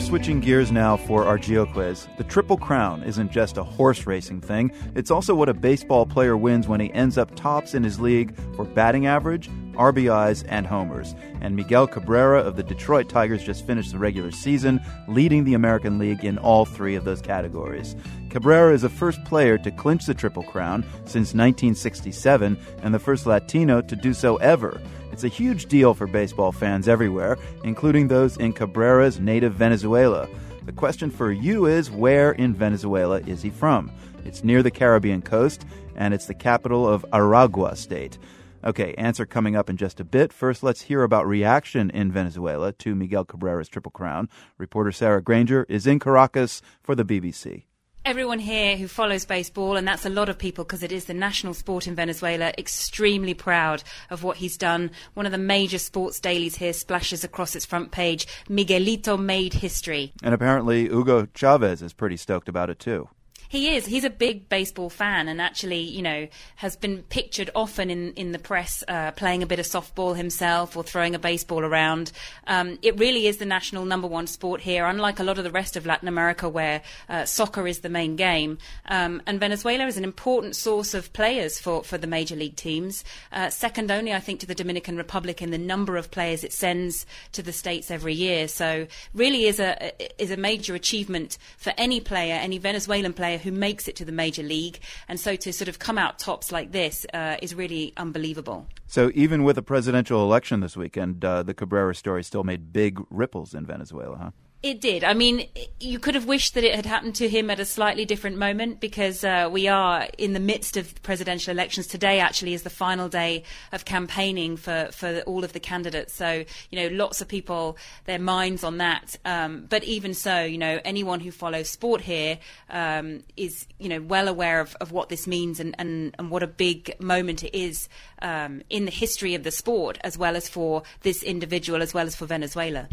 switching gears now for our Geo quiz. The Triple Crown isn't just a horse racing thing, it's also what a baseball player wins when he ends up tops in his league for batting average, RBIs, and homers. And Miguel Cabrera of the Detroit Tigers just finished the regular season, leading the American League in all three of those categories. Cabrera is the first player to clinch the Triple Crown since 1967 and the first Latino to do so ever. It's a huge deal for baseball fans everywhere, including those in Cabrera's native Venezuela. The question for you is where in Venezuela is he from? It's near the Caribbean coast, and it's the capital of Aragua state. Okay, answer coming up in just a bit. First, let's hear about reaction in Venezuela to Miguel Cabrera's Triple Crown. Reporter Sarah Grainger is in Caracas for the BBC. Everyone here who follows baseball, and that's a lot of people because it is the national sport in Venezuela, extremely proud of what he's done. One of the major sports dailies here splashes across its front page Miguelito made history. And apparently, Hugo Chavez is pretty stoked about it too. He is. He's a big baseball fan, and actually, you know, has been pictured often in in the press uh, playing a bit of softball himself or throwing a baseball around. Um, it really is the national number one sport here, unlike a lot of the rest of Latin America, where uh, soccer is the main game. Um, and Venezuela is an important source of players for for the major league teams, uh, second only, I think, to the Dominican Republic in the number of players it sends to the states every year. So, really, is a is a major achievement for any player, any Venezuelan player who makes it to the major league. And so to sort of come out tops like this uh, is really unbelievable. So even with a presidential election this weekend, uh, the Cabrera story still made big ripples in Venezuela, huh? It did. I mean, you could have wished that it had happened to him at a slightly different moment because uh, we are in the midst of presidential elections. Today, actually, is the final day of campaigning for, for all of the candidates. So, you know, lots of people, their minds on that. Um, but even so, you know, anyone who follows sport here um, is, you know, well aware of, of what this means and, and, and what a big moment it is um, in the history of the sport, as well as for this individual, as well as for Venezuela.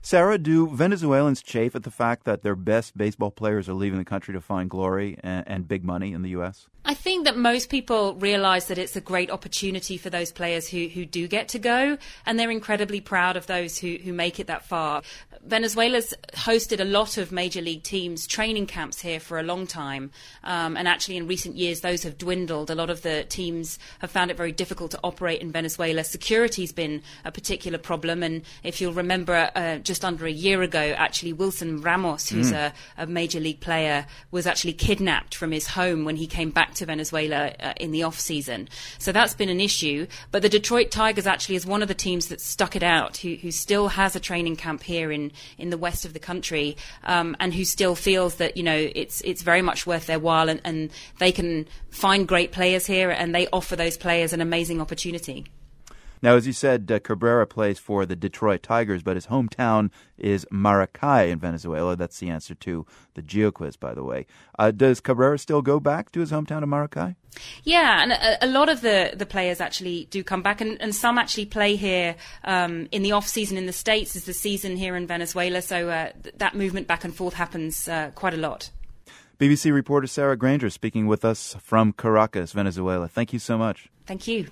Sarah, do Venezuelans chafe at the fact that their best baseball players are leaving the country to find glory and, and big money in the U.S.? I think that most people realize that it's a great opportunity for those players who, who do get to go, and they're incredibly proud of those who, who make it that far. Venezuela's hosted a lot of major league teams training camps here for a long time, um, and actually in recent years those have dwindled. A lot of the teams have found it very difficult to operate in Venezuela. Security's been a particular problem, and if you'll remember, uh, just under a year ago, actually Wilson Ramos, who's mm. a, a, major league player, was actually kidnapped from his home when he came back to Venezuela uh, in the off season. So that's been an issue. But the Detroit Tigers actually is one of the teams that stuck it out, who, who still has a training camp here in in the west of the country, um, and who still feels that you know it's it's very much worth their while, and, and they can find great players here, and they offer those players an amazing opportunity. Now, as you said, uh, Cabrera plays for the Detroit Tigers, but his hometown is Maracay in Venezuela. That's the answer to the Geo quiz, by the way. Uh, does Cabrera still go back to his hometown of Maracay? Yeah, and a, a, lot of the, the players actually do come back, and, and some actually play here um, in the off season in the States, as the season here in Venezuela. So uh, th- that movement back and forth happens uh, quite a lot. BBC reporter Sarah Grainger speaking with us from Caracas, Venezuela. Thank you so much. Thank you.